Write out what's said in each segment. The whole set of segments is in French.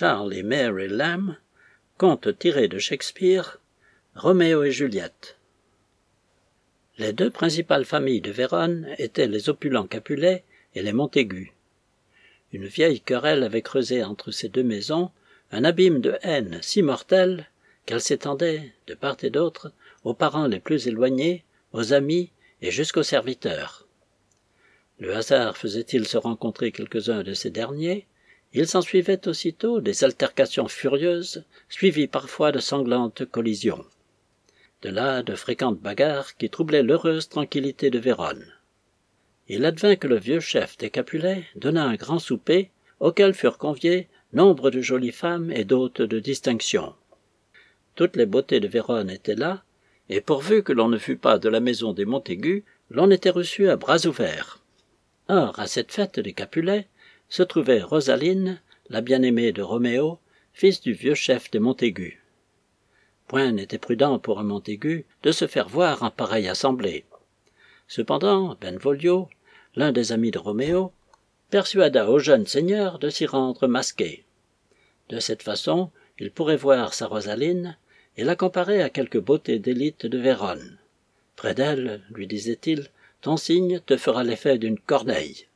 Charles et Mary Lamb, conte tiré de Shakespeare, Roméo et Juliette. Les deux principales familles de Vérone étaient les opulents Capulet et les Montaigu. Une vieille querelle avait creusé entre ces deux maisons un abîme de haine si mortel qu'elle s'étendait, de part et d'autre, aux parents les plus éloignés, aux amis et jusqu'aux serviteurs. Le hasard faisait-il se rencontrer quelques-uns de ces derniers, il s'ensuivait aussitôt des altercations furieuses, suivies parfois de sanglantes collisions. De là de fréquentes bagarres qui troublaient l'heureuse tranquillité de Vérone. Il advint que le vieux chef des Capulets donna un grand souper, auquel furent conviés nombre de jolies femmes et d'hôtes de distinction. Toutes les beautés de Vérone étaient là, et pourvu que l'on ne fût pas de la maison des Montaigu, l'on était reçu à bras ouverts. Or, à cette fête des Capulets, se trouvait Rosaline, la bien-aimée de Roméo, fils du vieux chef des Montaigu. Point n'était prudent pour un Montaigu de se faire voir en pareille assemblée. Cependant, Benvolio, l'un des amis de Roméo, persuada au jeune seigneur de s'y rendre masqué. De cette façon, il pourrait voir sa Rosaline et la comparer à quelque beauté d'élite de Vérone. Près d'elle, lui disait-il, ton signe te fera l'effet d'une corneille.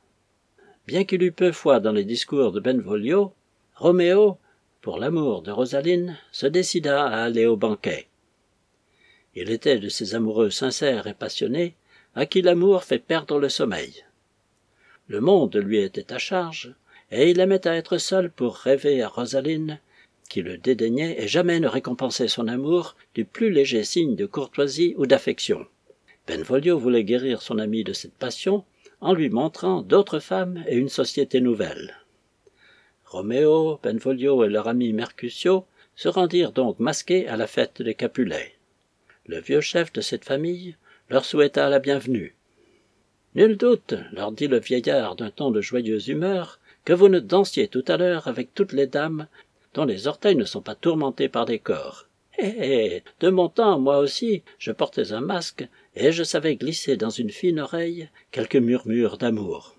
Bien qu'il eût peu foi dans les discours de Benvolio, Roméo, pour l'amour de Rosaline, se décida à aller au banquet. Il était de ces amoureux sincères et passionnés à qui l'amour fait perdre le sommeil. Le monde lui était à charge, et il aimait à être seul pour rêver à Rosaline, qui le dédaignait et jamais ne récompensait son amour du plus léger signe de courtoisie ou d'affection. Benvolio voulait guérir son ami de cette passion en lui montrant d'autres femmes et une société nouvelle. Roméo, Benvolio et leur ami Mercutio se rendirent donc masqués à la fête des Capulets. Le vieux chef de cette famille leur souhaita la bienvenue. Nul doute, leur dit le vieillard d'un ton de joyeuse humeur, que vous ne dansiez tout à l'heure avec toutes les dames dont les orteils ne sont pas tourmentés par des corps. Hé hé, de mon temps, moi aussi, je portais un masque et je savais glisser dans une fine oreille quelques murmures d'amour.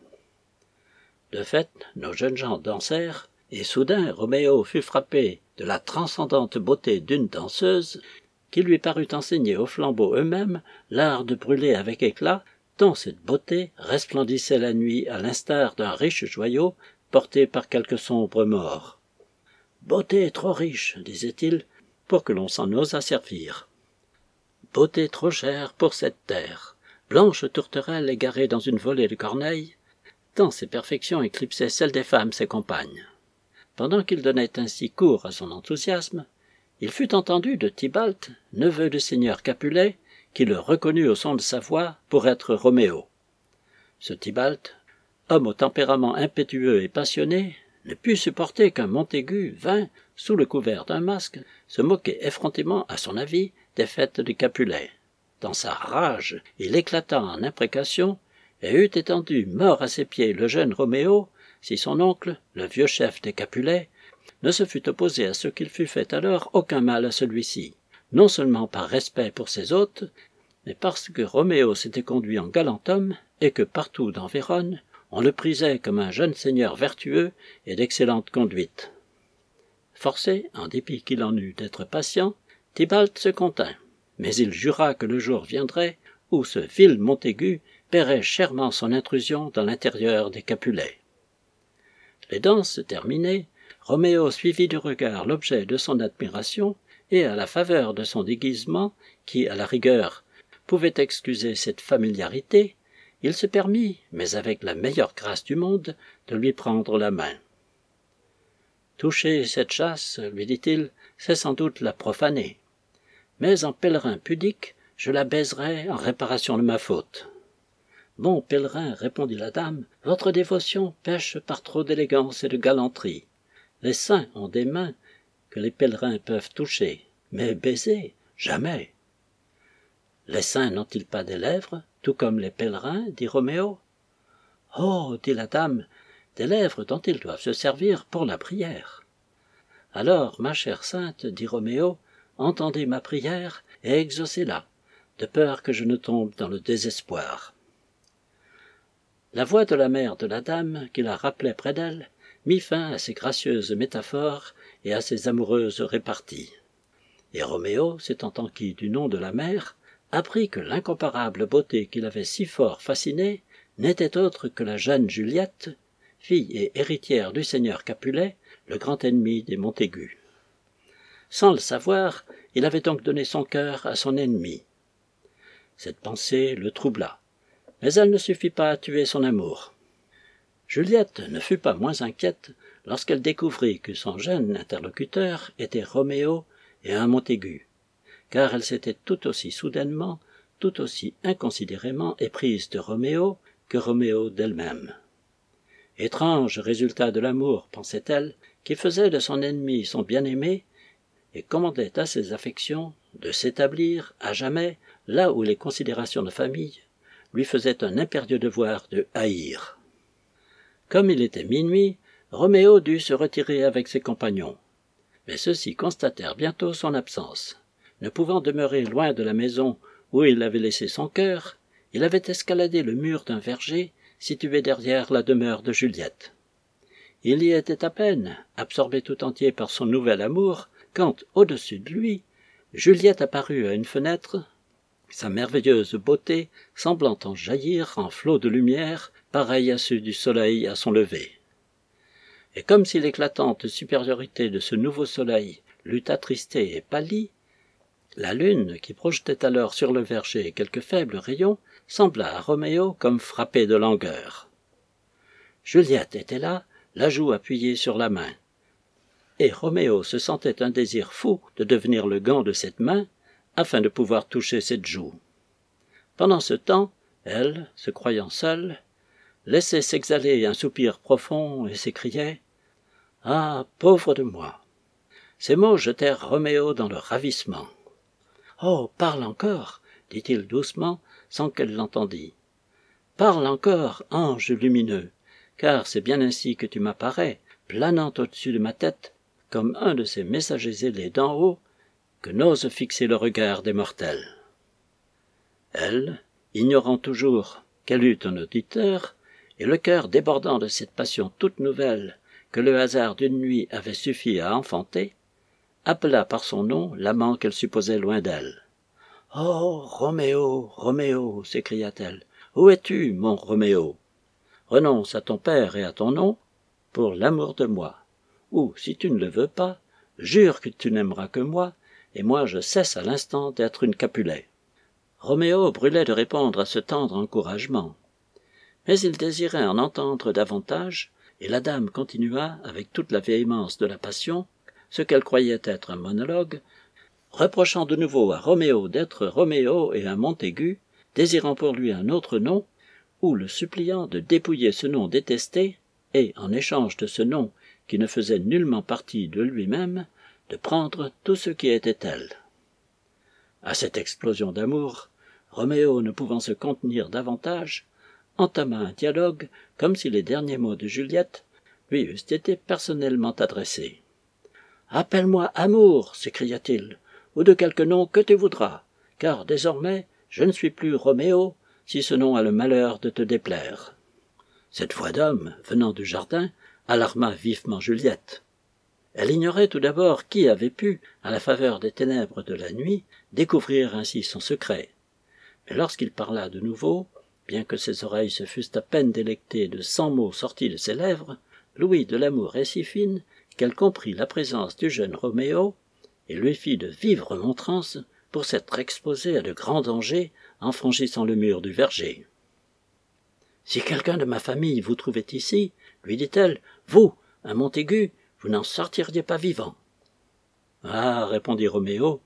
De fait, nos jeunes gens dansèrent, et soudain Roméo fut frappé de la transcendante beauté d'une danseuse qui lui parut enseigner aux flambeaux eux-mêmes l'art de brûler avec éclat, tant cette beauté resplendissait la nuit à l'instar d'un riche joyau porté par quelque sombre mort. Beauté trop riche, disait-il, pour que l'on s'en osât servir beauté trop chère pour cette terre. Blanche tourterelle égarée dans une volée de corneilles, tant ses perfections éclipsaient celles des femmes ses compagnes. Pendant qu'il donnait ainsi cours à son enthousiasme, il fut entendu de Tybalt, neveu du seigneur Capulet, qui le reconnut au son de sa voix pour être Roméo. Ce Tybalt, homme au tempérament impétueux et passionné, ne put supporter qu'un Montaigu vint, sous le couvert d'un masque, se moquer effrontément, à son avis, des fêtes du Capulet. Dans sa rage, il éclata en imprécations et eût étendu mort à ses pieds le jeune Roméo si son oncle, le vieux chef des Capulets, ne se fût opposé à ce qu'il fût fait alors aucun mal à celui-ci, non seulement par respect pour ses hôtes, mais parce que Roméo s'était conduit en galant homme et que partout dans Vérone on le prisait comme un jeune seigneur vertueux et d'excellente conduite. Forcé, en dépit qu'il en eût d'être patient, Tybalt se contint, mais il jura que le jour viendrait où ce vil Montaigu paierait chèrement son intrusion dans l'intérieur des Capulets. Les danses terminées, Roméo suivit du regard l'objet de son admiration, et à la faveur de son déguisement, qui, à la rigueur, pouvait excuser cette familiarité, il se permit, mais avec la meilleure grâce du monde, de lui prendre la main. Toucher cette chasse, lui dit-il, c'est sans doute la profaner mais en pèlerin pudique, je la baiserai en réparation de ma faute. Bon pèlerin, répondit la dame, votre dévotion pêche par trop d'élégance et de galanterie. Les saints ont des mains que les pèlerins peuvent toucher, mais baiser, jamais. Les saints n'ont-ils pas des lèvres, tout comme les pèlerins dit Roméo? Oh, dit la dame, des lèvres dont ils doivent se servir pour la prière. Alors, ma chère sainte, dit Roméo, entendez ma prière et exaucez-la, de peur que je ne tombe dans le désespoir. La voix de la mère de la dame, qui la rappelait près d'elle, mit fin à ces gracieuses métaphores et à ces amoureuses réparties. Et Roméo, s'étant enquis du nom de la mère, apprit que l'incomparable beauté qui l'avait si fort fasciné n'était autre que la jeune Juliette, fille et héritière du seigneur Capulet, le grand ennemi des Montaigu. Sans le savoir, il avait donc donné son cœur à son ennemi. Cette pensée le troubla, mais elle ne suffit pas à tuer son amour. Juliette ne fut pas moins inquiète lorsqu'elle découvrit que son jeune interlocuteur était Roméo et un Montaigu, car elle s'était tout aussi soudainement, tout aussi inconsidérément éprise de Roméo que Roméo d'elle-même. Étrange résultat de l'amour, pensait-elle, qui faisait de son ennemi son bien-aimé et commandait à ses affections de s'établir à jamais là où les considérations de famille lui faisaient un impérieux devoir de haïr. Comme il était minuit, Roméo dut se retirer avec ses compagnons. Mais ceux-ci constatèrent bientôt son absence. Ne pouvant demeurer loin de la maison où il avait laissé son cœur, il avait escaladé le mur d'un verger situé derrière la demeure de Juliette. Il y était à peine, absorbé tout entier par son nouvel amour, quand, au-dessus de lui, Juliette apparut à une fenêtre, sa merveilleuse beauté semblant en jaillir en flots de lumière, pareil à ceux du soleil à son lever. Et comme si l'éclatante supériorité de ce nouveau soleil l'eût attristé et pâli, la lune, qui projetait alors sur le verger quelques faibles rayons, sembla à Roméo comme frappée de langueur. Juliette était là, la joue appuyée sur la main et Roméo se sentait un désir fou de devenir le gant de cette main, afin de pouvoir toucher cette joue. Pendant ce temps, elle, se croyant seule, laissait s'exhaler un soupir profond et s'écriait Ah, pauvre de moi Ces mots jetèrent Roméo dans le ravissement. Oh, parle encore dit-il doucement, sans qu'elle l'entendît. Parle encore, ange lumineux, car c'est bien ainsi que tu m'apparais, planant au-dessus de ma tête comme un de ces messagers ailés d'en haut que n'ose fixer le regard des mortels. Elle, ignorant toujours qu'elle eût un auditeur, et le cœur débordant de cette passion toute nouvelle que le hasard d'une nuit avait suffi à enfanter, appela par son nom l'amant qu'elle supposait loin d'elle. Oh. Roméo. Roméo. s'écria-t-elle. Où es tu, mon Roméo? Renonce à ton père et à ton nom, pour l'amour de moi ou, si tu ne le veux pas, jure que tu n'aimeras que moi, et moi je cesse à l'instant d'être une Capulet. Roméo brûlait de répondre à ce tendre encouragement. Mais il désirait en entendre davantage, et la dame continua, avec toute la véhémence de la passion, ce qu'elle croyait être un monologue, reprochant de nouveau à Roméo d'être Roméo et un Montaigu, désirant pour lui un autre nom, ou le suppliant de dépouiller ce nom détesté, et, en échange de ce nom qui ne faisait nullement partie de lui-même, de prendre tout ce qui était elle. À cette explosion d'amour, Roméo, ne pouvant se contenir davantage, entama un dialogue comme si les derniers mots de Juliette lui eussent été personnellement adressés. Appelle-moi amour, s'écria-t-il, ou de quelque nom que tu voudras, car désormais je ne suis plus Roméo, si ce nom a le malheur de te déplaire. Cette voix d'homme, venant du jardin, alarma vivement Juliette. Elle ignorait tout d'abord qui avait pu, à la faveur des ténèbres de la nuit, découvrir ainsi son secret. Mais lorsqu'il parla de nouveau, bien que ses oreilles se fussent à peine délectées de cent mots sortis de ses lèvres, l'ouïe de l'amour est si fine qu'elle comprit la présence du jeune Roméo et lui fit de vives remontrances pour s'être exposé à de grands dangers en franchissant le mur du verger. Si quelqu'un de ma famille vous trouvait ici, lui dit-elle, vous, un Montaigu, vous n'en sortiriez pas vivant. Ah, répondit Roméo,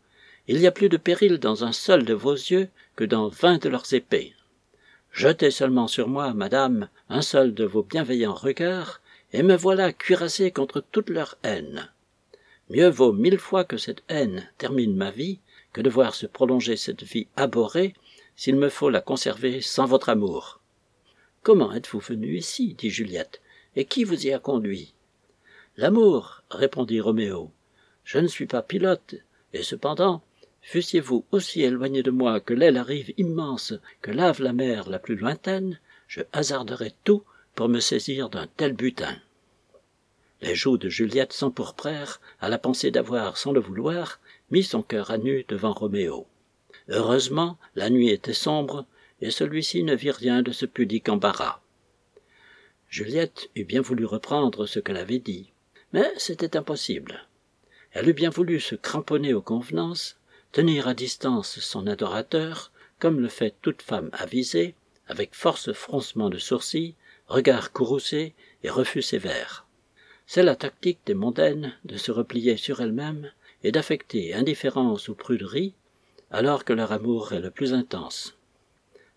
il y a plus de péril dans un seul de vos yeux que dans vingt de leurs épées. Jetez seulement sur moi, madame, un seul de vos bienveillants regards, et me voilà cuirassé contre toute leur haine. Mieux vaut mille fois que cette haine termine ma vie que de voir se prolonger cette vie abhorrée s'il me faut la conserver sans votre amour. Comment êtes-vous venu ici? dit Juliette. Et qui vous y a conduit? L'amour, répondit Roméo. Je ne suis pas pilote, et cependant, fussiez-vous aussi éloigné de moi que l'aile arrive immense que lave la mer la plus lointaine, je hasarderais tout pour me saisir d'un tel butin. Les joues de Juliette s'empourprèrent à la pensée d'avoir, sans le vouloir, mis son cœur à nu devant Roméo. Heureusement, la nuit était sombre, et celui-ci ne vit rien de ce pudique embarras. Juliette eût bien voulu reprendre ce qu'elle avait dit, mais c'était impossible. Elle eût bien voulu se cramponner aux convenances, tenir à distance son adorateur, comme le fait toute femme avisée, avec force froncement de sourcils, regard courroucé et refus sévère. C'est la tactique des mondaines de se replier sur elles-mêmes et d'affecter indifférence ou pruderie, alors que leur amour est le plus intense.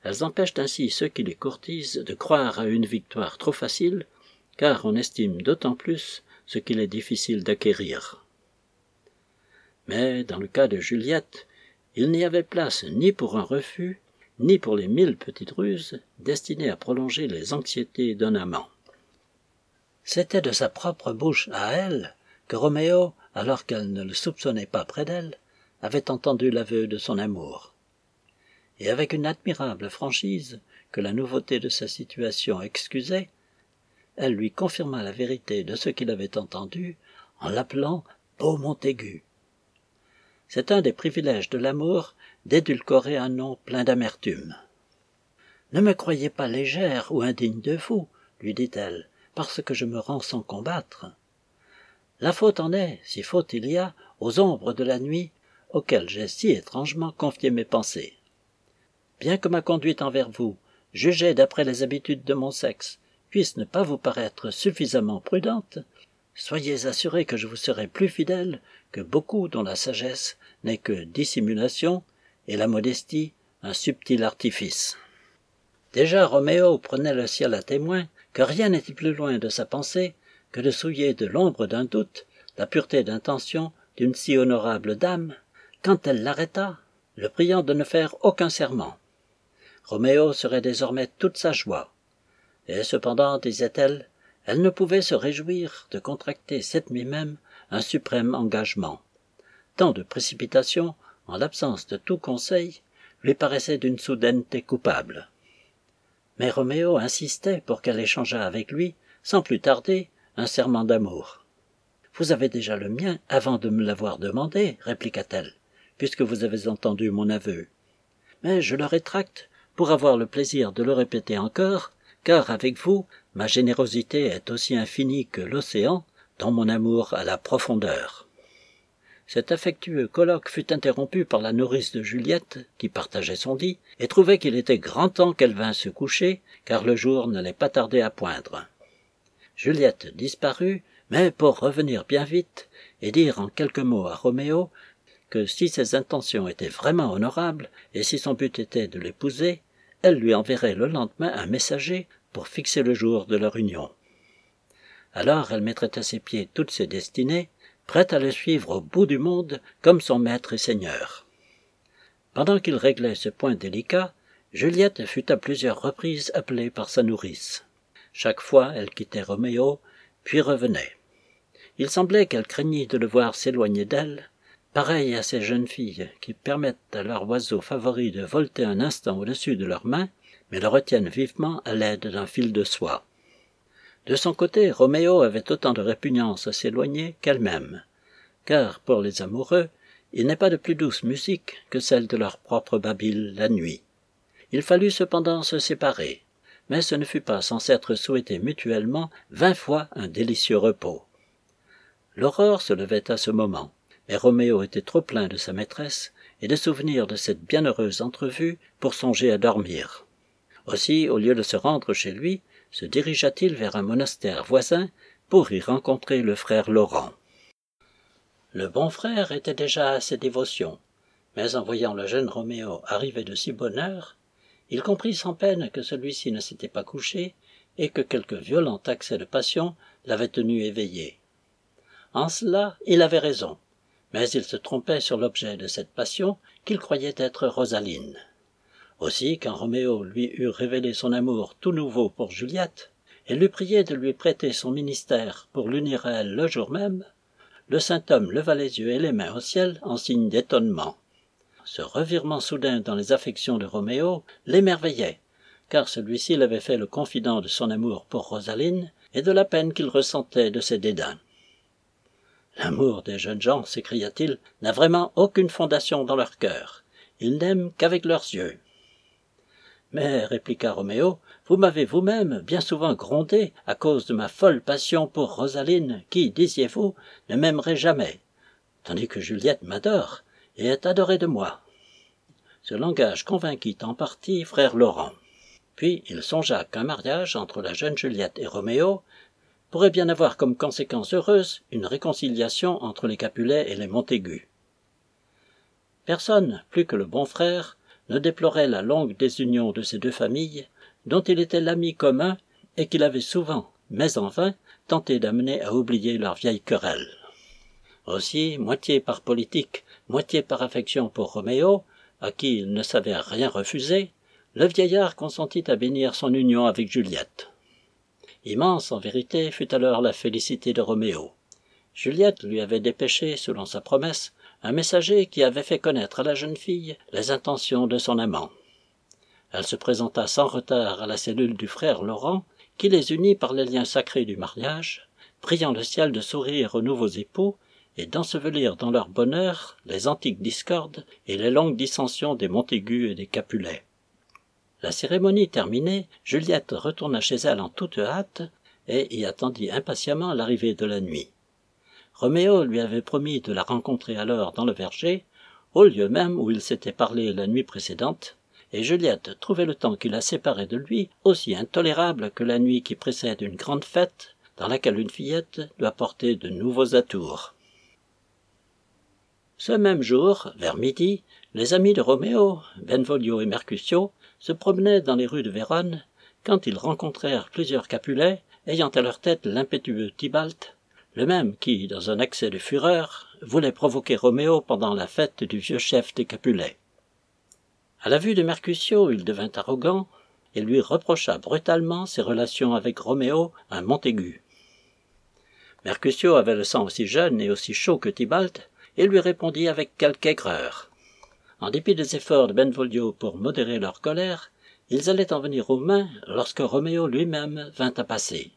Elles empêchent ainsi ceux qui les courtisent de croire à une victoire trop facile, car on estime d'autant plus ce qu'il est difficile d'acquérir. Mais dans le cas de Juliette, il n'y avait place ni pour un refus, ni pour les mille petites ruses destinées à prolonger les anxiétés d'un amant. C'était de sa propre bouche à elle que Roméo, alors qu'elle ne le soupçonnait pas près d'elle, avait entendu l'aveu de son amour. Et avec une admirable franchise que la nouveauté de sa situation excusait, elle lui confirma la vérité de ce qu'il avait entendu en l'appelant Beau Montaigu. C'est un des privilèges de l'amour d'édulcorer un nom plein d'amertume. Ne me croyez pas légère ou indigne de vous, lui dit-elle, parce que je me rends sans combattre. La faute en est, si faute il y a, aux ombres de la nuit auxquelles j'ai si étrangement confié mes pensées. Bien que ma conduite envers vous, jugée d'après les habitudes de mon sexe, puisse ne pas vous paraître suffisamment prudente, soyez assuré que je vous serai plus fidèle que beaucoup dont la sagesse n'est que dissimulation et la modestie un subtil artifice. Déjà Roméo prenait le ciel à témoin que rien n'était plus loin de sa pensée que de souiller de l'ombre d'un doute la pureté d'intention d'une si honorable dame, quand elle l'arrêta, le priant de ne faire aucun serment. Roméo serait désormais toute sa joie. Et cependant, disait-elle, elle ne pouvait se réjouir de contracter cette nuit même un suprême engagement. Tant de précipitation, en l'absence de tout conseil, lui paraissait d'une soudaineté coupable. Mais Roméo insistait pour qu'elle échangeât avec lui, sans plus tarder, un serment d'amour. Vous avez déjà le mien avant de me l'avoir demandé, répliqua-t-elle, puisque vous avez entendu mon aveu. Mais je le rétracte pour avoir le plaisir de le répéter encore, car avec vous, ma générosité est aussi infinie que l'océan dans mon amour à la profondeur. Cet affectueux colloque fut interrompu par la nourrice de Juliette, qui partageait son lit, et trouvait qu'il était grand temps qu'elle vînt se coucher, car le jour n'allait pas tarder à poindre. Juliette disparut, mais pour revenir bien vite, et dire en quelques mots à Roméo que si ses intentions étaient vraiment honorables, et si son but était de l'épouser, elle lui enverrait le lendemain un messager pour fixer le jour de leur union. Alors elle mettrait à ses pieds toutes ses destinées, prête à le suivre au bout du monde comme son maître et seigneur. Pendant qu'il réglait ce point délicat, Juliette fut à plusieurs reprises appelée par sa nourrice. Chaque fois elle quittait Roméo, puis revenait. Il semblait qu'elle craignît de le voir s'éloigner d'elle, pareil à ces jeunes filles qui permettent à leur oiseau favori de volter un instant au-dessus de leurs mains, mais le retiennent vivement à l'aide d'un fil de soie. De son côté, Roméo avait autant de répugnance à s'éloigner qu'elle-même, car pour les amoureux, il n'est pas de plus douce musique que celle de leur propre babil la nuit. Il fallut cependant se séparer, mais ce ne fut pas sans s'être souhaité mutuellement vingt fois un délicieux repos. L'aurore se levait à ce moment, mais Roméo était trop plein de sa maîtresse et de souvenirs de cette bienheureuse entrevue pour songer à dormir. Aussi, au lieu de se rendre chez lui, se dirigea-t-il vers un monastère voisin pour y rencontrer le frère Laurent. Le bon frère était déjà à ses dévotions, mais en voyant le jeune Roméo arriver de si bonne heure, il comprit sans peine que celui-ci ne s'était pas couché et que quelque violent accès de passion l'avait tenu éveillé. En cela, il avait raison, mais il se trompait sur l'objet de cette passion qu'il croyait être Rosaline. Aussi, quand Roméo lui eut révélé son amour tout nouveau pour Juliette, et l'eut prié de lui prêter son ministère pour l'unir à elle le jour même, le saint homme leva les yeux et les mains au ciel en signe d'étonnement. Ce revirement soudain dans les affections de Roméo l'émerveillait, car celui-ci l'avait fait le confident de son amour pour Rosaline, et de la peine qu'il ressentait de ses dédains. L'amour des jeunes gens, s'écria-t-il, n'a vraiment aucune fondation dans leur cœur. Ils n'aiment qu'avec leurs yeux. Mais, répliqua Roméo, vous m'avez vous-même bien souvent grondé à cause de ma folle passion pour Rosaline, qui, disiez-vous, ne m'aimerait jamais, tandis que Juliette m'adore et est adorée de moi. Ce langage convainquit en partie frère Laurent. Puis il songea qu'un mariage entre la jeune Juliette et Roméo pourrait bien avoir comme conséquence heureuse une réconciliation entre les Capulet et les Montaigu. Personne, plus que le bon frère, ne déplorait la longue désunion de ces deux familles, dont il était l'ami commun et qu'il avait souvent, mais en vain, tenté d'amener à oublier leur vieille querelle. Aussi, moitié par politique, moitié par affection pour Roméo, à qui il ne savait rien refuser, le vieillard consentit à bénir son union avec Juliette. Immense, en vérité, fut alors la félicité de Roméo. Juliette lui avait dépêché, selon sa promesse, un messager qui avait fait connaître à la jeune fille les intentions de son amant. Elle se présenta sans retard à la cellule du frère Laurent, qui les unit par les liens sacrés du mariage, priant le ciel de sourire aux nouveaux époux et d'ensevelir dans leur bonheur les antiques discordes et les longues dissensions des Montaigu et des Capulet. La cérémonie terminée, Juliette retourna chez elle en toute hâte et y attendit impatiemment l'arrivée de la nuit. Roméo lui avait promis de la rencontrer alors dans le verger, au lieu même où ils s'étaient parlé la nuit précédente, et Juliette trouvait le temps qui la séparait de lui aussi intolérable que la nuit qui précède une grande fête dans laquelle une fillette doit porter de nouveaux atours. Ce même jour, vers midi, les amis de Roméo, Benvolio et Mercutio, se promenaient dans les rues de Vérone quand ils rencontrèrent plusieurs Capulets ayant à leur tête l'impétueux le même qui, dans un accès de fureur, voulait provoquer Roméo pendant la fête du vieux chef des Capulets. À la vue de Mercutio, il devint arrogant et lui reprocha brutalement ses relations avec Roméo, un Montaigu. Mercutio avait le sang aussi jeune et aussi chaud que Tybalt, et lui répondit avec quelque aigreur. En dépit des efforts de Benvolio pour modérer leur colère, ils allaient en venir aux mains lorsque Roméo lui-même vint à passer.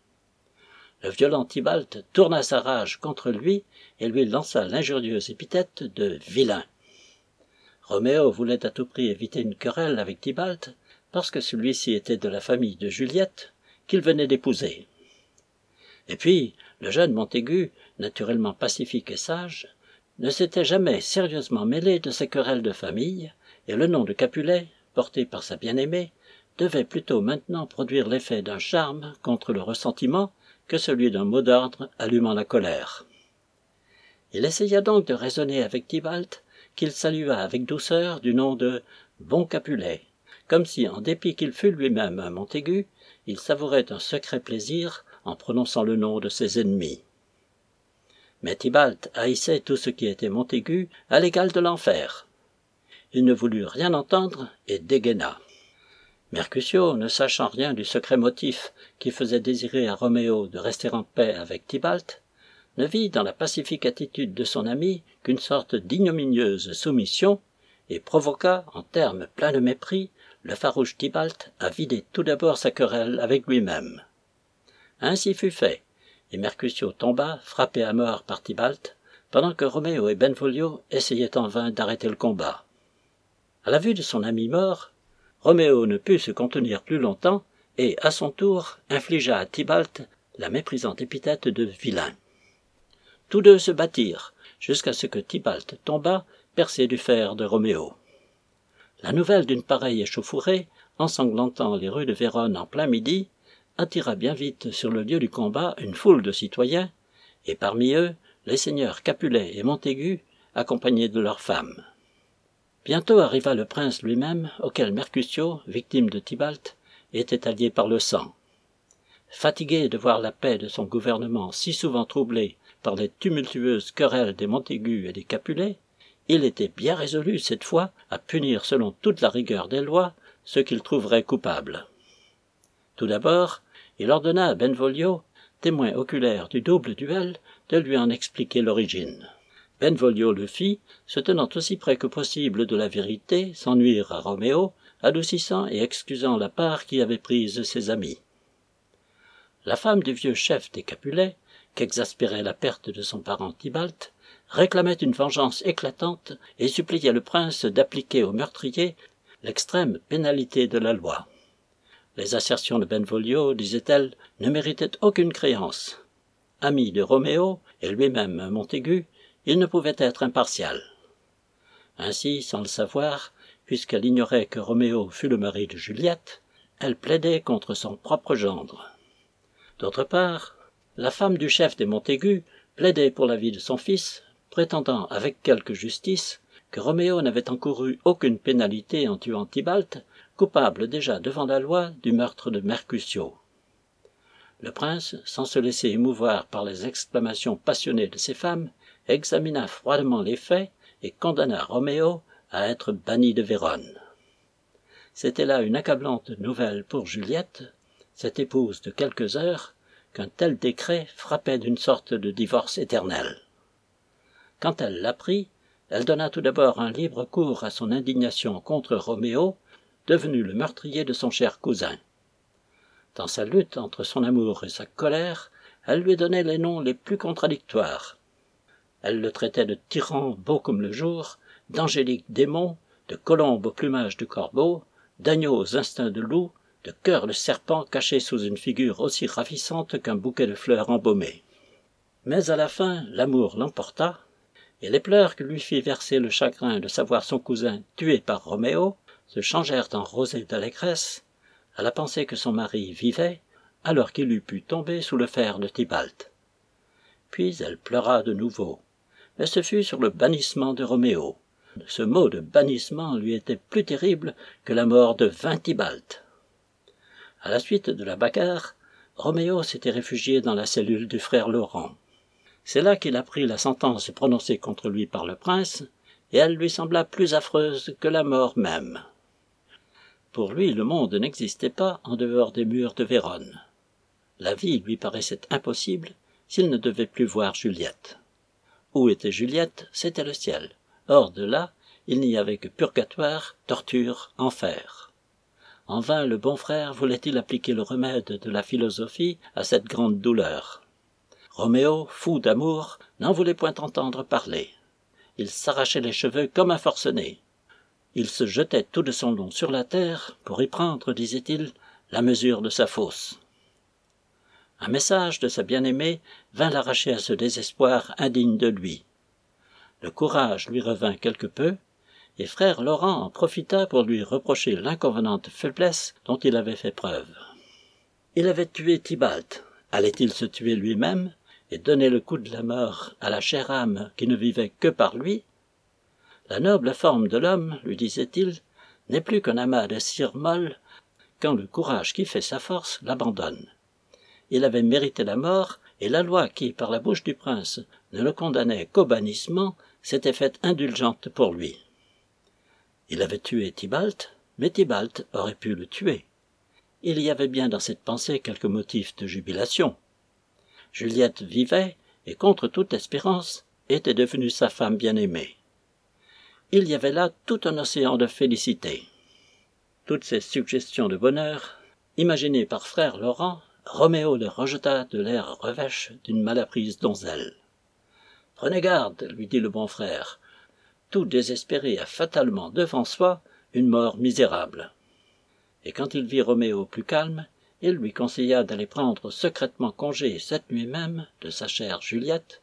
Le violent Tybalt tourna sa rage contre lui et lui lança l'injurieuse épithète de vilain. Roméo voulait à tout prix éviter une querelle avec Tybalt, parce que celui-ci était de la famille de Juliette, qu'il venait d'épouser. Et puis, le jeune Montaigu, naturellement pacifique et sage, ne s'était jamais sérieusement mêlé de ces querelles de famille, et le nom de Capulet, porté par sa bien-aimée, devait plutôt maintenant produire l'effet d'un charme contre le ressentiment que celui d'un mot d'ordre allumant la colère. Il essaya donc de raisonner avec Tybalt, qu'il salua avec douceur du nom de Bon Capulet, comme si, en dépit qu'il fût lui-même un Montaigu, il savourait un secret plaisir en prononçant le nom de ses ennemis. Mais Tybalt haïssait tout ce qui était Montaigu à l'égal de l'enfer. Il ne voulut rien entendre et dégaina. Mercutio, ne sachant rien du secret motif qui faisait désirer à Roméo de rester en paix avec Tybalt, ne vit dans la pacifique attitude de son ami qu'une sorte d'ignominieuse soumission, et provoqua, en termes pleins de mépris, le farouche Tybalt à vider tout d'abord sa querelle avec lui-même. Ainsi fut fait, et Mercutio tomba, frappé à mort par Tybalt, pendant que Roméo et Benvolio essayaient en vain d'arrêter le combat. À la vue de son ami mort, Roméo ne put se contenir plus longtemps et, à son tour, infligea à Tybalt la méprisante épithète de vilain. Tous deux se battirent, jusqu'à ce que Tybalt tombât, percé du fer de Roméo. La nouvelle d'une pareille échauffourée, ensanglantant les rues de Vérone en plein midi, attira bien vite sur le lieu du combat une foule de citoyens, et parmi eux les seigneurs Capulet et Montaigu, accompagnés de leurs femmes. Bientôt arriva le prince lui-même, auquel Mercutio, victime de Tybalt, était allié par le sang. Fatigué de voir la paix de son gouvernement si souvent troublée par les tumultueuses querelles des Montaigu et des Capulet, il était bien résolu cette fois à punir selon toute la rigueur des lois ceux qu'il trouverait coupables. Tout d'abord, il ordonna à Benvolio, témoin oculaire du double duel, de lui en expliquer l'origine. Benvolio le fit, se tenant aussi près que possible de la vérité, sans nuire à Roméo, adoucissant et excusant la part qu'y avaient prise ses amis. La femme du vieux chef des Capulets, qu'exaspérait la perte de son parent Tybalt, réclamait une vengeance éclatante et suppliait le prince d'appliquer au meurtrier l'extrême pénalité de la loi. Les assertions de Benvolio, disait-elle, ne méritaient aucune créance. Ami de Roméo, et lui-même Montaigu, il ne pouvait être impartial. Ainsi, sans le savoir, puisqu'elle ignorait que Roméo fut le mari de Juliette, elle plaidait contre son propre gendre. D'autre part, la femme du chef des Montaigu plaidait pour la vie de son fils, prétendant avec quelque justice que Roméo n'avait encouru aucune pénalité en tuant Tybalt, coupable déjà devant la loi du meurtre de Mercutio. Le prince, sans se laisser émouvoir par les exclamations passionnées de ces femmes, examina froidement les faits et condamna Roméo à être banni de Vérone. C'était là une accablante nouvelle pour Juliette, cette épouse de quelques heures, qu'un tel décret frappait d'une sorte de divorce éternel. Quand elle l'apprit, elle donna tout d'abord un libre cours à son indignation contre Roméo, devenu le meurtrier de son cher cousin. Dans sa lutte entre son amour et sa colère, elle lui donnait les noms les plus contradictoires. Elle le traitait de tyran beau comme le jour, d'angélique démon, de colombe au plumage de corbeau, d'agneau aux instincts de loup, de cœur de serpent caché sous une figure aussi ravissante qu'un bouquet de fleurs embaumées. Mais à la fin, l'amour l'emporta, et les pleurs que lui fit verser le chagrin de savoir son cousin tué par Roméo se changèrent en rosée d'allégresse à la pensée que son mari vivait alors qu'il eût pu tomber sous le fer de Tybalt. Puis elle pleura de nouveau, mais ce fut sur le bannissement de Roméo. Ce mot de bannissement lui était plus terrible que la mort de vingt Tybalt. À la suite de la bagarre, Roméo s'était réfugié dans la cellule du frère Laurent. C'est là qu'il apprit la sentence prononcée contre lui par le prince, et elle lui sembla plus affreuse que la mort même. Pour lui, le monde n'existait pas en dehors des murs de Vérone. La vie lui paraissait impossible s'il ne devait plus voir Juliette. Où était Juliette, c'était le ciel. Hors de là, il n'y avait que purgatoire, torture, enfer. En vain le bon frère voulait-il appliquer le remède de la philosophie à cette grande douleur. Roméo, fou d'amour, n'en voulait point entendre parler. Il s'arrachait les cheveux comme un forcené. Il se jetait tout de son long sur la terre pour y prendre, disait-il, la mesure de sa fosse. Un message de sa bien-aimée vint l'arracher à ce désespoir indigne de lui. Le courage lui revint quelque peu, et frère Laurent en profita pour lui reprocher l'inconvenante faiblesse dont il avait fait preuve. Il avait tué Tybalt. Allait-il se tuer lui-même et donner le coup de la mort à la chère âme qui ne vivait que par lui? La noble forme de l'homme, lui disait-il, n'est plus qu'un amas de cire molle quand le courage qui fait sa force l'abandonne. Il avait mérité la mort, et la loi qui, par la bouche du prince, ne le condamnait qu'au bannissement, s'était faite indulgente pour lui. Il avait tué Tybalt, mais Tybalt aurait pu le tuer. Il y avait bien dans cette pensée quelques motifs de jubilation. Juliette vivait, et contre toute espérance, était devenue sa femme bien-aimée il y avait là tout un océan de félicité. Toutes ces suggestions de bonheur, imaginées par frère Laurent, Roméo les rejeta de l'air revêche d'une malapprise donzelle. Prenez garde, lui dit le bon frère. Tout désespéré a fatalement devant soi une mort misérable. Et quand il vit Roméo plus calme, il lui conseilla d'aller prendre secrètement congé cette nuit même de sa chère Juliette,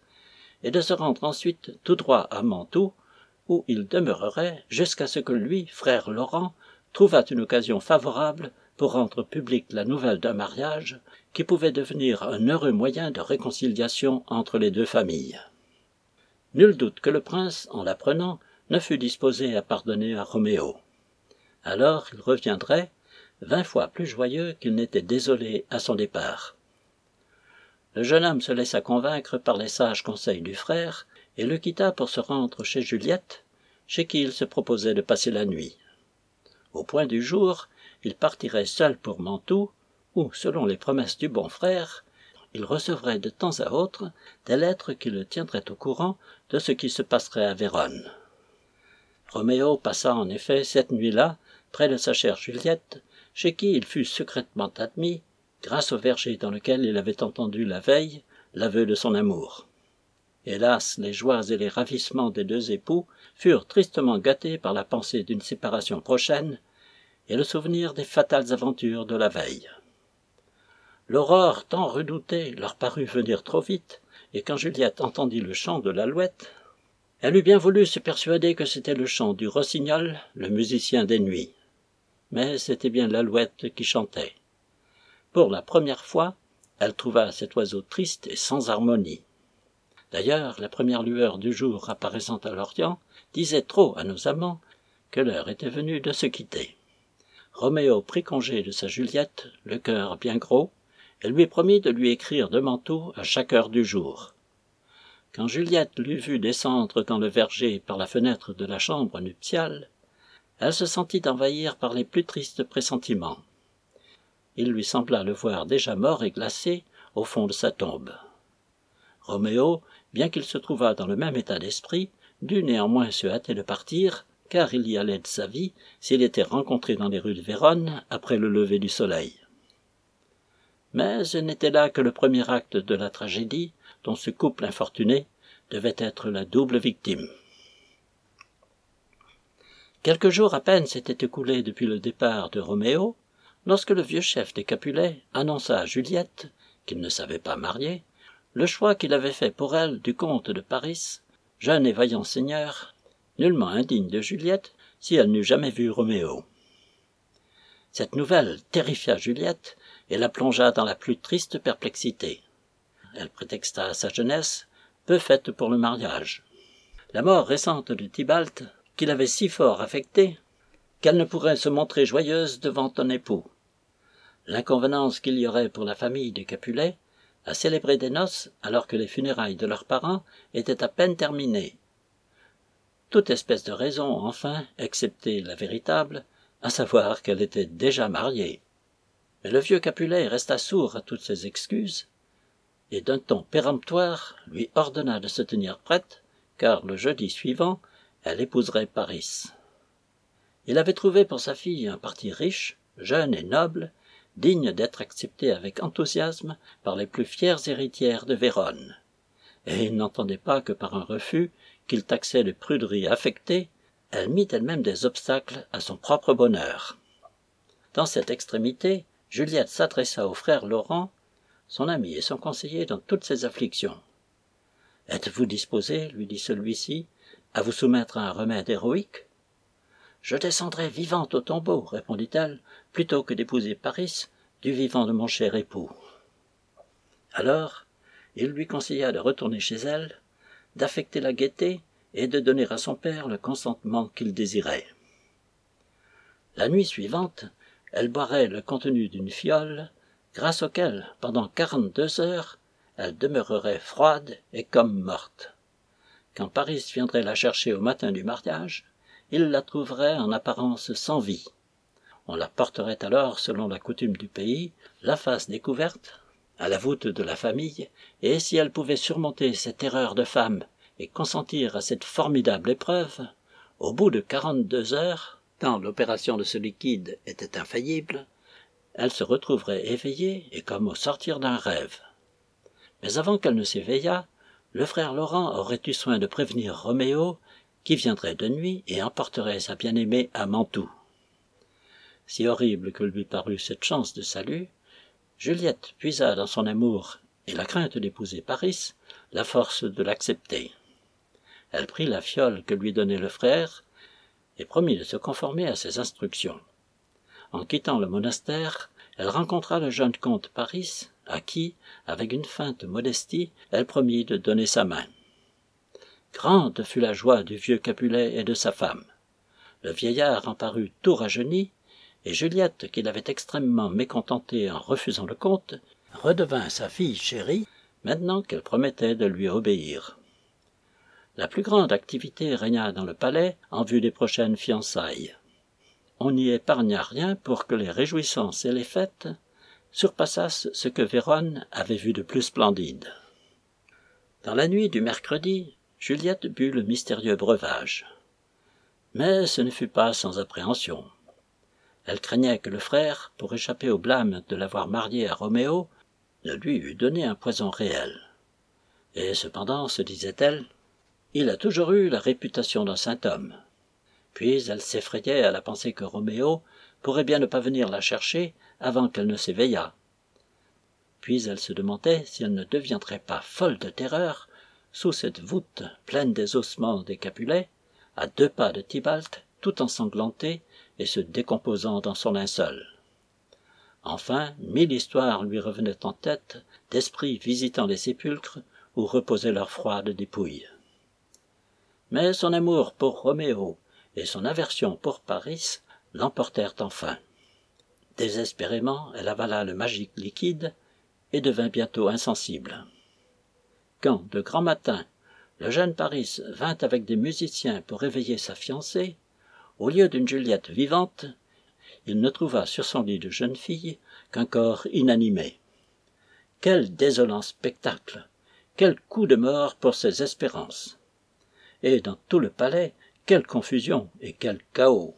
et de se rendre ensuite tout droit à Mantoue, où il demeurerait jusqu'à ce que lui, frère Laurent, trouvât une occasion favorable pour rendre publique la nouvelle d'un mariage qui pouvait devenir un heureux moyen de réconciliation entre les deux familles. Nul doute que le prince, en l'apprenant, ne fut disposé à pardonner à Roméo. Alors il reviendrait, vingt fois plus joyeux qu'il n'était désolé à son départ. Le jeune homme se laissa convaincre par les sages conseils du frère, et le quitta pour se rendre chez Juliette, chez qui il se proposait de passer la nuit. Au point du jour, il partirait seul pour Mantoue, où, selon les promesses du bon frère, il recevrait de temps à autre des lettres qui le tiendraient au courant de ce qui se passerait à Vérone. Roméo passa en effet cette nuit-là près de sa chère Juliette, chez qui il fut secrètement admis, grâce au verger dans lequel il avait entendu la veille l'aveu de son amour. Hélas, les joies et les ravissements des deux époux furent tristement gâtés par la pensée d'une séparation prochaine et le souvenir des fatales aventures de la veille. L'aurore tant redoutée leur parut venir trop vite, et quand Juliette entendit le chant de l'alouette, elle eût bien voulu se persuader que c'était le chant du rossignol, le musicien des nuits. Mais c'était bien l'alouette qui chantait. Pour la première fois, elle trouva cet oiseau triste et sans harmonie. D'ailleurs, la première lueur du jour apparaissant à l'Orient disait trop à nos amants que l'heure était venue de se quitter. Roméo prit congé de sa Juliette, le cœur bien gros, et lui promit de lui écrire de manteau à chaque heure du jour. Quand Juliette l'eut vu descendre dans le verger par la fenêtre de la chambre nuptiale, elle se sentit envahir par les plus tristes pressentiments. Il lui sembla le voir déjà mort et glacé au fond de sa tombe. Roméo, bien qu'il se trouvât dans le même état d'esprit, dut néanmoins se hâter de partir, car il y allait de sa vie s'il était rencontré dans les rues de Vérone après le lever du soleil. Mais ce n'était là que le premier acte de la tragédie dont ce couple infortuné devait être la double victime. Quelques jours à peine s'étaient écoulés depuis le départ de Roméo, lorsque le vieux chef des Capulets annonça à Juliette, qu'il ne savait pas marier, le choix qu'il avait fait pour elle du comte de Paris, jeune et vaillant seigneur, nullement indigne de Juliette si elle n'eût jamais vu Roméo. Cette nouvelle terrifia Juliette et la plongea dans la plus triste perplexité. Elle prétexta sa jeunesse, peu faite pour le mariage. La mort récente de Tybalt, qui l'avait si fort affectée, qu'elle ne pourrait se montrer joyeuse devant un époux. L'inconvenance qu'il y aurait pour la famille de Capulet à célébrer des noces alors que les funérailles de leurs parents étaient à peine terminées. Toute espèce de raison, enfin, excepté la véritable, à savoir qu'elle était déjà mariée. Mais le vieux Capulet resta sourd à toutes ces excuses, et d'un ton péremptoire lui ordonna de se tenir prête, car le jeudi suivant elle épouserait Paris. Il avait trouvé pour sa fille un parti riche, jeune et noble, digne d'être accepté avec enthousiasme par les plus fières héritières de Vérone. Et il n'entendait pas que par un refus, qu'il taxait de pruderie affectée, elle mit elle-même des obstacles à son propre bonheur. Dans cette extrémité, Juliette s'adressa au frère Laurent, son ami et son conseiller dans toutes ses afflictions. Êtes-vous disposé, lui dit celui-ci, à vous soumettre à un remède héroïque je descendrai vivante au tombeau, répondit-elle, plutôt que d'épouser Paris du vivant de mon cher époux. Alors, il lui conseilla de retourner chez elle, d'affecter la gaieté et de donner à son père le consentement qu'il désirait. La nuit suivante, elle boirait le contenu d'une fiole, grâce auquel, pendant quarante-deux heures, elle demeurerait froide et comme morte. Quand Paris viendrait la chercher au matin du mariage, il la trouverait en apparence sans vie. On la porterait alors, selon la coutume du pays, la face découverte, à la voûte de la famille, et si elle pouvait surmonter cette erreur de femme et consentir à cette formidable épreuve, au bout de quarante-deux heures, tant l'opération de ce liquide était infaillible, elle se retrouverait éveillée et comme au sortir d'un rêve. Mais avant qu'elle ne s'éveillât, le frère Laurent aurait eu soin de prévenir Roméo qui viendrait de nuit et emporterait sa bien-aimée à Mantoue. Si horrible que lui parut cette chance de salut, Juliette puisa dans son amour et la crainte d'épouser Paris la force de l'accepter. Elle prit la fiole que lui donnait le frère et promit de se conformer à ses instructions. En quittant le monastère, elle rencontra le jeune comte Paris, à qui, avec une feinte modestie, elle promit de donner sa main. Grande fut la joie du vieux Capulet et de sa femme. Le vieillard en parut tout rajeuni, et Juliette, qui l'avait extrêmement mécontentée en refusant le comte, redevint sa fille chérie, maintenant qu'elle promettait de lui obéir. La plus grande activité régna dans le palais en vue des prochaines fiançailles. On n'y épargna rien pour que les réjouissances et les fêtes surpassassent ce que Vérone avait vu de plus splendide. Dans la nuit du mercredi, Juliette but le mystérieux breuvage. Mais ce ne fut pas sans appréhension. Elle craignait que le frère, pour échapper au blâme de l'avoir mariée à Roméo, ne lui eût donné un poison réel. Et cependant, se disait-elle, il a toujours eu la réputation d'un saint homme. Puis elle s'effrayait à la pensée que Roméo pourrait bien ne pas venir la chercher avant qu'elle ne s'éveillât. Puis elle se demandait si elle ne deviendrait pas folle de terreur sous cette voûte pleine des ossements des Capulets, à deux pas de Tybalt, tout ensanglanté et se décomposant dans son linceul. Enfin, mille histoires lui revenaient en tête d'esprits visitant les sépulcres où reposaient leurs froides dépouilles. Mais son amour pour Roméo et son aversion pour Paris l'emportèrent enfin. Désespérément, elle avala le magique liquide et devint bientôt insensible. Quand, de grand matin, le jeune Paris vint avec des musiciens pour réveiller sa fiancée, au lieu d'une Juliette vivante, il ne trouva sur son lit de jeune fille qu'un corps inanimé. Quel désolant spectacle Quel coup de mort pour ses espérances Et dans tout le palais, quelle confusion et quel chaos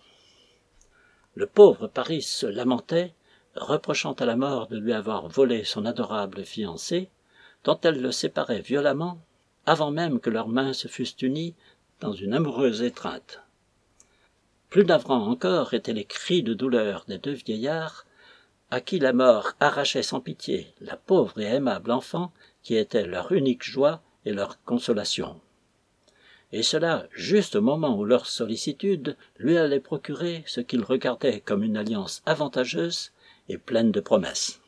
Le pauvre Paris se lamentait, reprochant à la mort de lui avoir volé son adorable fiancée, dont elle le séparait violemment, avant même que leurs mains se fussent unies dans une amoureuse étreinte. Plus navrants encore étaient les cris de douleur des deux vieillards, à qui la mort arrachait sans pitié la pauvre et aimable enfant qui était leur unique joie et leur consolation. Et cela juste au moment où leur sollicitude lui allait procurer ce qu'il regardait comme une alliance avantageuse et pleine de promesses.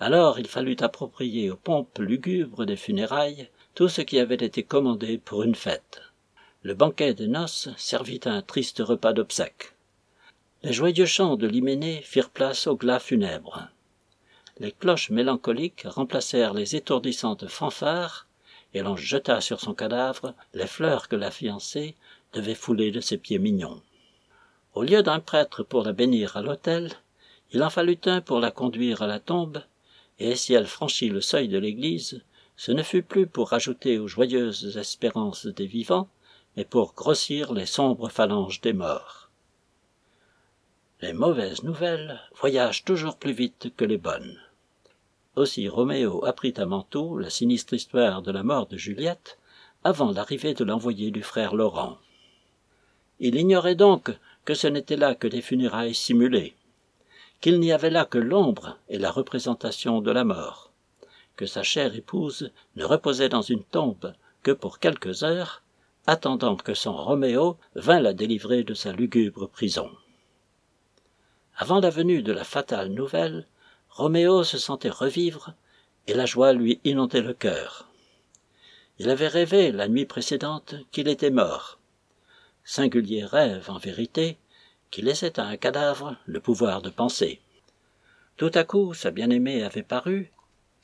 Alors il fallut approprier aux pompes lugubres des funérailles tout ce qui avait été commandé pour une fête le banquet de noces servit un triste repas d'obsèques. Les joyeux chants de l'hyménée firent place aux glas funèbres. Les cloches mélancoliques remplacèrent les étourdissantes fanfares, et l'on jeta sur son cadavre les fleurs que la fiancée devait fouler de ses pieds mignons. Au lieu d'un prêtre pour la bénir à l'autel, il en fallut un pour la conduire à la tombe, et si elle franchit le seuil de l'église, ce ne fut plus pour ajouter aux joyeuses espérances des vivants, et pour grossir les sombres phalanges des morts. Les mauvaises nouvelles voyagent toujours plus vite que les bonnes. Aussi Roméo apprit à Mantoue la sinistre histoire de la mort de Juliette avant l'arrivée de l'envoyé du frère Laurent. Il ignorait donc que ce n'était là que des funérailles simulées, qu'il n'y avait là que l'ombre et la représentation de la mort, que sa chère épouse ne reposait dans une tombe que pour quelques heures attendant que son Roméo vînt la délivrer de sa lugubre prison. Avant la venue de la fatale nouvelle, Roméo se sentait revivre, et la joie lui inondait le cœur. Il avait rêvé la nuit précédente qu'il était mort. Singulier rêve, en vérité, qui laissait à un cadavre le pouvoir de penser. Tout à coup sa bien-aimée avait paru,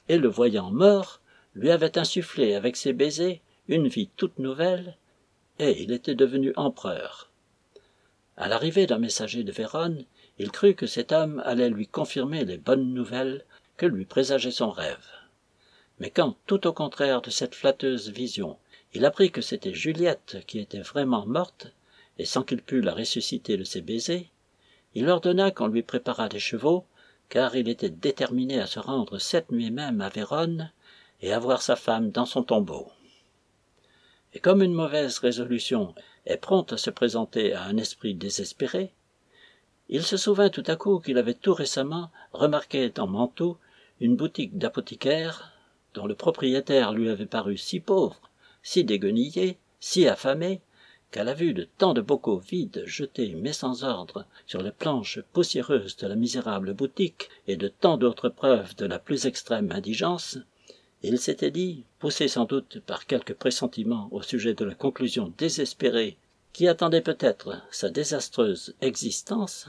et le voyant mort, lui avait insufflé avec ses baisers une vie toute nouvelle et il était devenu empereur. À l'arrivée d'un messager de Vérone, il crut que cet homme allait lui confirmer les bonnes nouvelles que lui présageait son rêve. Mais quand, tout au contraire de cette flatteuse vision, il apprit que c'était Juliette qui était vraiment morte, et sans qu'il pût la ressusciter de ses baisers, il ordonna qu'on lui préparât des chevaux, car il était déterminé à se rendre cette nuit même à Vérone et à voir sa femme dans son tombeau et comme une mauvaise résolution est prompte à se présenter à un esprit désespéré, il se souvint tout à coup qu'il avait tout récemment remarqué dans Mantoue une boutique d'apothicaire dont le propriétaire lui avait paru si pauvre, si déguenillé, si affamé, qu'à la vue de tant de bocaux vides jetés mais sans ordre sur les planches poussiéreuses de la misérable boutique et de tant d'autres preuves de la plus extrême indigence, il s'était dit, poussé sans doute par quelque pressentiment au sujet de la conclusion désespérée qui attendait peut-être sa désastreuse existence,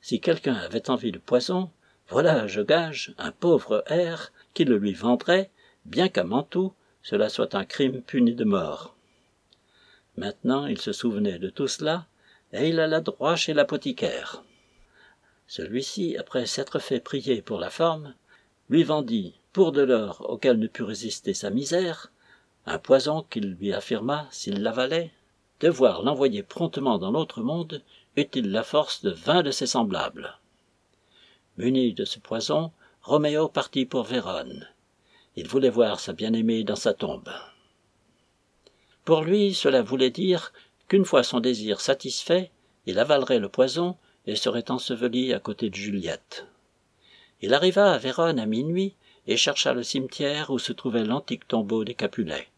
si quelqu'un avait envie de poison, voilà, je gage, un pauvre air qui le lui vendrait, bien qu'à Mantoue cela soit un crime puni de mort. Maintenant il se souvenait de tout cela, et il alla droit chez l'apothicaire. Celui-ci, après s'être fait prier pour la forme, lui vendit pour de l'or auquel ne put résister sa misère, un poison qu'il lui affirma, s'il l'avalait, devoir l'envoyer promptement dans l'autre monde eût-il la force de vingt de ses semblables. Muni de ce poison, Roméo partit pour Vérone. Il voulait voir sa bien-aimée dans sa tombe. Pour lui, cela voulait dire qu'une fois son désir satisfait, il avalerait le poison et serait enseveli à côté de Juliette. Il arriva à Vérone à minuit et chercha le cimetière où se trouvait l'antique tombeau des Capulets.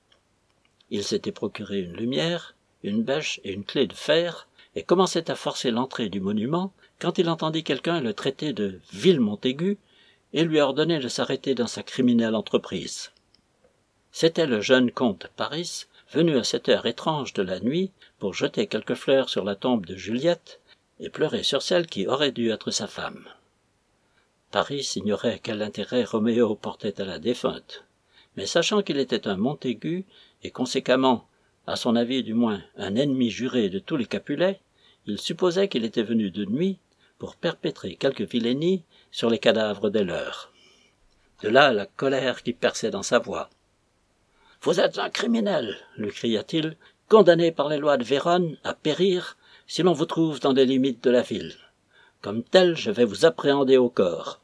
Il s'était procuré une lumière, une bêche et une clé de fer, et commençait à forcer l'entrée du monument quand il entendit quelqu'un le traiter de vil Montaigu et lui ordonner de s'arrêter dans sa criminelle entreprise. C'était le jeune comte Paris, venu à cette heure étrange de la nuit pour jeter quelques fleurs sur la tombe de Juliette et pleurer sur celle qui aurait dû être sa femme. Paris ignorait quel intérêt Roméo portait à la défunte, mais sachant qu'il était un Montaigu et conséquemment, à son avis du moins, un ennemi juré de tous les Capulets, il supposait qu'il était venu de nuit pour perpétrer quelque vilainie sur les cadavres des leurs. De là la colère qui perçait dans sa voix. Vous êtes un criminel, lui cria-t-il, condamné par les lois de Vérone à périr si l'on vous trouve dans les limites de la ville. Comme tel, je vais vous appréhender au corps.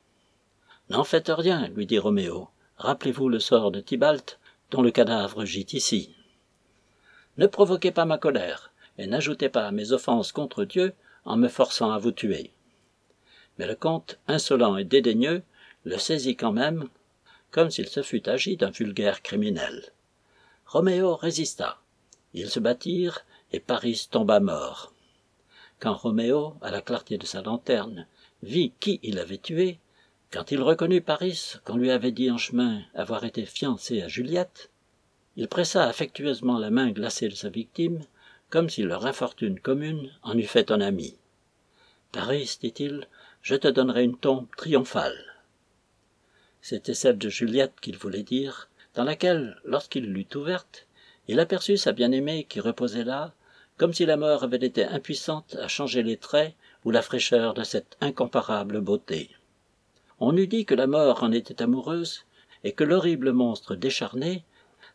N'en faites rien, lui dit Roméo. Rappelez-vous le sort de Tybalt, dont le cadavre gît ici. Ne provoquez pas ma colère, et n'ajoutez pas mes offenses contre Dieu en me forçant à vous tuer. Mais le comte, insolent et dédaigneux, le saisit quand même, comme s'il se fût agi d'un vulgaire criminel. Roméo résista. Ils se battirent, et Paris tomba mort. Quand Roméo, à la clarté de sa lanterne, vit qui il avait tué, quand il reconnut Paris qu'on lui avait dit en chemin avoir été fiancé à Juliette, il pressa affectueusement la main glacée de sa victime, comme si leur infortune commune en eût fait un ami. Paris, dit-il, je te donnerai une tombe triomphale. C'était celle de Juliette qu'il voulait dire, dans laquelle, lorsqu'il l'eut ouverte, il aperçut sa bien-aimée qui reposait là, comme si la mort avait été impuissante à changer les traits ou la fraîcheur de cette incomparable beauté. On eût dit que la mort en était amoureuse, et que l'horrible monstre décharné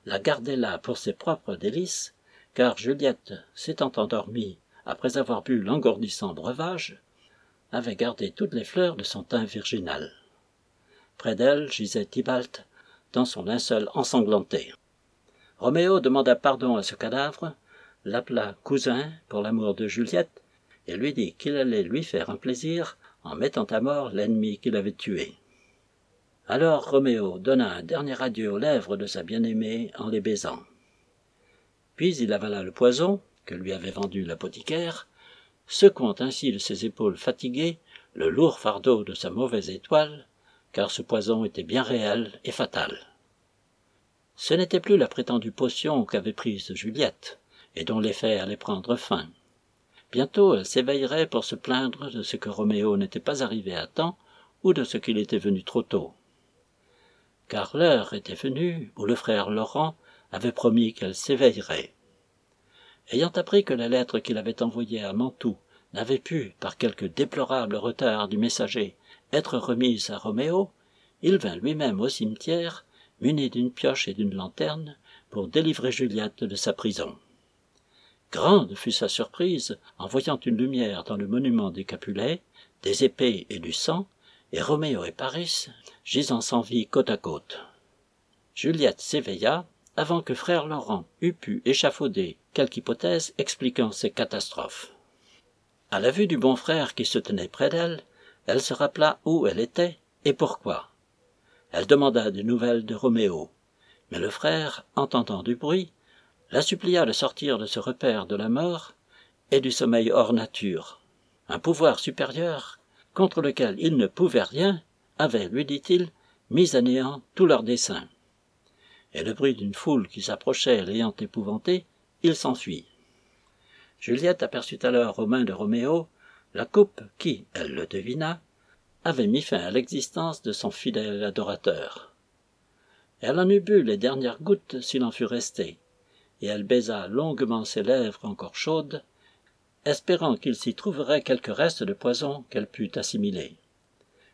la gardait là pour ses propres délices, car Juliette, s'étant endormie après avoir bu l'engourdissant breuvage, avait gardé toutes les fleurs de son teint virginal. Près d'elle gisait Tybalt, dans son linceul ensanglanté. Roméo demanda pardon à ce cadavre, l'appela cousin pour l'amour de Juliette, et lui dit qu'il allait lui faire un plaisir en mettant à mort l'ennemi qu'il avait tué. Alors Roméo donna un dernier adieu aux lèvres de sa bien-aimée en les baisant. Puis il avala le poison que lui avait vendu l'apothicaire, secouant ainsi de ses épaules fatiguées le lourd fardeau de sa mauvaise étoile, car ce poison était bien réel et fatal. Ce n'était plus la prétendue potion qu'avait prise Juliette, et dont l'effet allait prendre fin. Bientôt elle s'éveillerait pour se plaindre de ce que Roméo n'était pas arrivé à temps ou de ce qu'il était venu trop tôt. Car l'heure était venue où le frère Laurent avait promis qu'elle s'éveillerait. Ayant appris que la lettre qu'il avait envoyée à Mantoue n'avait pu, par quelque déplorable retard du messager, être remise à Roméo, il vint lui-même au cimetière muni d'une pioche et d'une lanterne, pour délivrer Juliette de sa prison. Grande fut sa surprise en voyant une lumière dans le monument des Capulets, des épées et du sang, et Roméo et Paris gisant sans vie côte à côte. Juliette s'éveilla avant que frère Laurent eût pu échafauder quelque hypothèse expliquant ces catastrophes. À la vue du bon frère qui se tenait près d'elle, elle se rappela où elle était et pourquoi. Elle demanda des nouvelles de Roméo. Mais le frère, entendant du bruit, la supplia de sortir de ce repère de la mort et du sommeil hors nature. Un pouvoir supérieur, contre lequel il ne pouvait rien, avait, lui dit-il, mis à néant tous leurs desseins. Et le bruit d'une foule qui s'approchait l'ayant épouvanté, il s'enfuit. Juliette aperçut alors aux mains de Roméo la coupe qui, elle le devina, avait mis fin à l'existence de son fidèle adorateur. Elle en eut bu les dernières gouttes s'il en fut resté, et elle baisa longuement ses lèvres encore chaudes, espérant qu'il s'y trouverait quelque reste de poison qu'elle pût assimiler.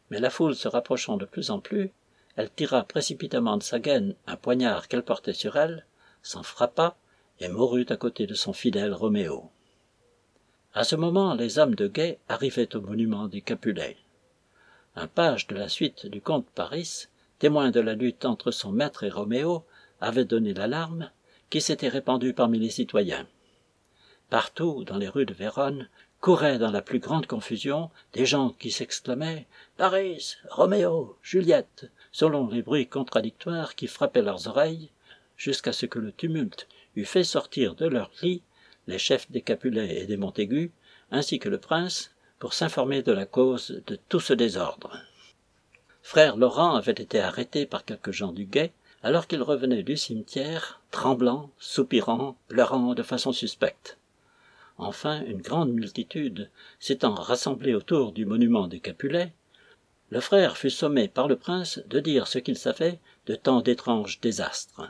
Mais la foule se rapprochant de plus en plus, elle tira précipitamment de sa gaine un poignard qu'elle portait sur elle, s'en frappa, et mourut à côté de son fidèle Roméo. À ce moment, les hommes de guet arrivaient au monument des Capulets. Un page de la suite du comte Paris, témoin de la lutte entre son maître et Roméo, avait donné l'alarme, qui s'était répandue parmi les citoyens. Partout, dans les rues de Vérone, couraient dans la plus grande confusion des gens qui s'exclamaient Paris, Roméo, Juliette, selon les bruits contradictoires qui frappaient leurs oreilles, jusqu'à ce que le tumulte eût fait sortir de leurs lits les chefs des Capulets et des Montaigu, ainsi que le prince, pour s'informer de la cause de tout ce désordre. Frère Laurent avait été arrêté par quelques gens du guet, alors qu'il revenait du cimetière, tremblant, soupirant, pleurant de façon suspecte. Enfin, une grande multitude s'étant rassemblée autour du monument des Capulets, le frère fut sommé par le prince de dire ce qu'il savait de tant d'étranges désastres.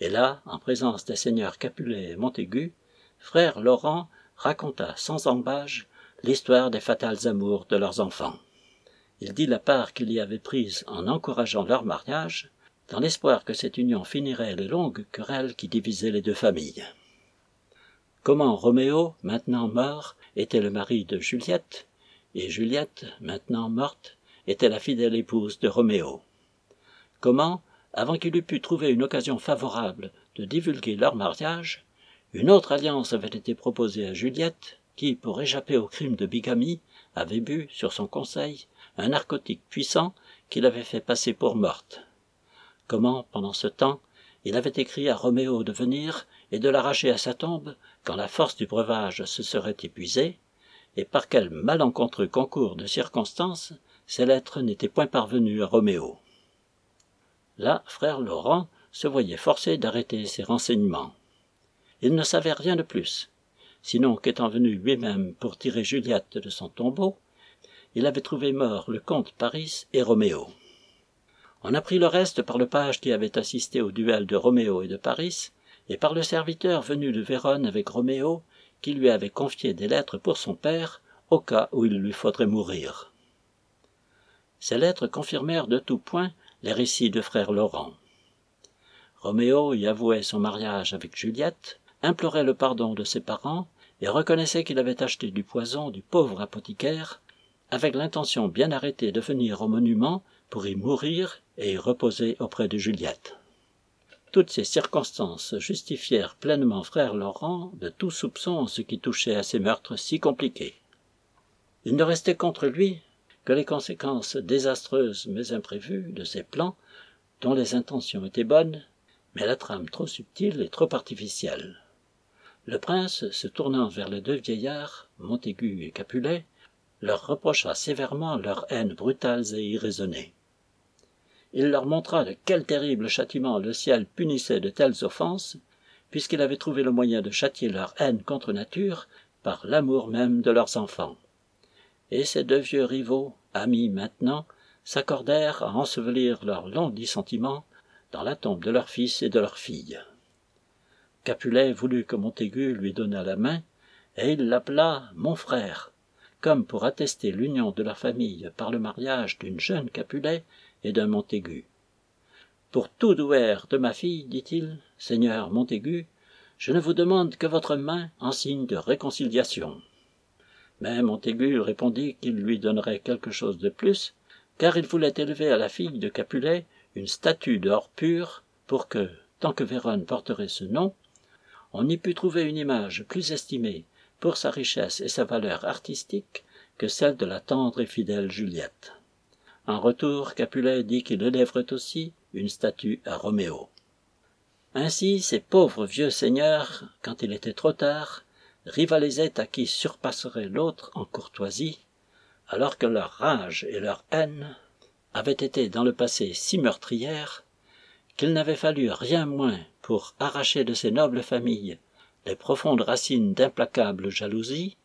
Et là, en présence des seigneurs Capulet et Montaigu, frère Laurent raconta sans embâge l'histoire des fatales amours de leurs enfants. Il dit la part qu'il y avait prise en encourageant leur mariage, dans l'espoir que cette union finirait les longues querelles qui divisaient les deux familles. Comment Roméo, maintenant mort, était le mari de Juliette, et Juliette, maintenant morte, était la fidèle épouse de Roméo? Comment, avant qu'il eût pu trouver une occasion favorable de divulguer leur mariage, une autre alliance avait été proposée à Juliette, qui, pour échapper au crime de bigamie, avait bu, sur son conseil, un narcotique puissant qui l'avait fait passer pour morte? Comment, pendant ce temps, il avait écrit à Roméo de venir et de l'arracher à sa tombe quand la force du breuvage se serait épuisée, et par quel malencontreux concours de circonstances ces lettres n'étaient point parvenues à Roméo. Là, frère Laurent se voyait forcé d'arrêter ses renseignements. Il ne savait rien de plus, sinon qu'étant venu lui-même pour tirer Juliette de son tombeau, il avait trouvé morts le comte Paris et Roméo. On apprit le reste par le page qui avait assisté au duel de Roméo et de Paris, et par le serviteur venu de Vérone avec Roméo, qui lui avait confié des lettres pour son père, au cas où il lui faudrait mourir. Ces lettres confirmèrent de tout point les récits de frère Laurent. Roméo y avouait son mariage avec Juliette, implorait le pardon de ses parents et reconnaissait qu'il avait acheté du poison du pauvre apothicaire, avec l'intention bien arrêtée de venir au monument pour y mourir et reposer auprès de Juliette. Toutes ces circonstances justifièrent pleinement frère Laurent de tout soupçon en ce qui touchait à ces meurtres si compliqués. Il ne restait contre lui que les conséquences désastreuses mais imprévues de ces plans, dont les intentions étaient bonnes, mais la trame trop subtile et trop artificielle. Le prince, se tournant vers les deux vieillards, Montaigu et Capulet, leur reprocha sévèrement leurs haines brutales et irraisonnées il leur montra de quel terrible châtiment le ciel punissait de telles offenses, puisqu'il avait trouvé le moyen de châtier leur haine contre nature par l'amour même de leurs enfants. Et ces deux vieux rivaux, amis maintenant, s'accordèrent à ensevelir leurs longs dissentiments dans la tombe de leur fils et de leur fille. Capulet voulut que Montaigu lui donnât la main, et il l'appela mon frère, comme pour attester l'union de leur famille par le mariage d'une jeune Capulet et d'un Montaigu. Pour tout douaire de ma fille, dit-il, Seigneur Montaigu, je ne vous demande que votre main en signe de réconciliation. Mais Montaigu répondit qu'il lui donnerait quelque chose de plus, car il voulait élever à la fille de Capulet une statue d'or pur, pour que, tant que Vérone porterait ce nom, on y pût trouver une image plus estimée pour sa richesse et sa valeur artistique que celle de la tendre et fidèle Juliette. En retour, Capulet dit qu'il élèverait aussi une statue à Roméo. Ainsi, ces pauvres vieux seigneurs, quand il était trop tard, rivalisaient à qui surpasserait l'autre en courtoisie, alors que leur rage et leur haine avaient été dans le passé si meurtrières qu'il n'avait fallu rien moins pour arracher de ces nobles familles les profondes racines d'implacable jalousie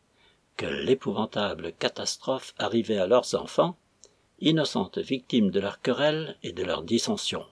que l'épouvantable catastrophe arrivait à leurs enfants innocentes victimes de leurs querelles et de leurs dissensions.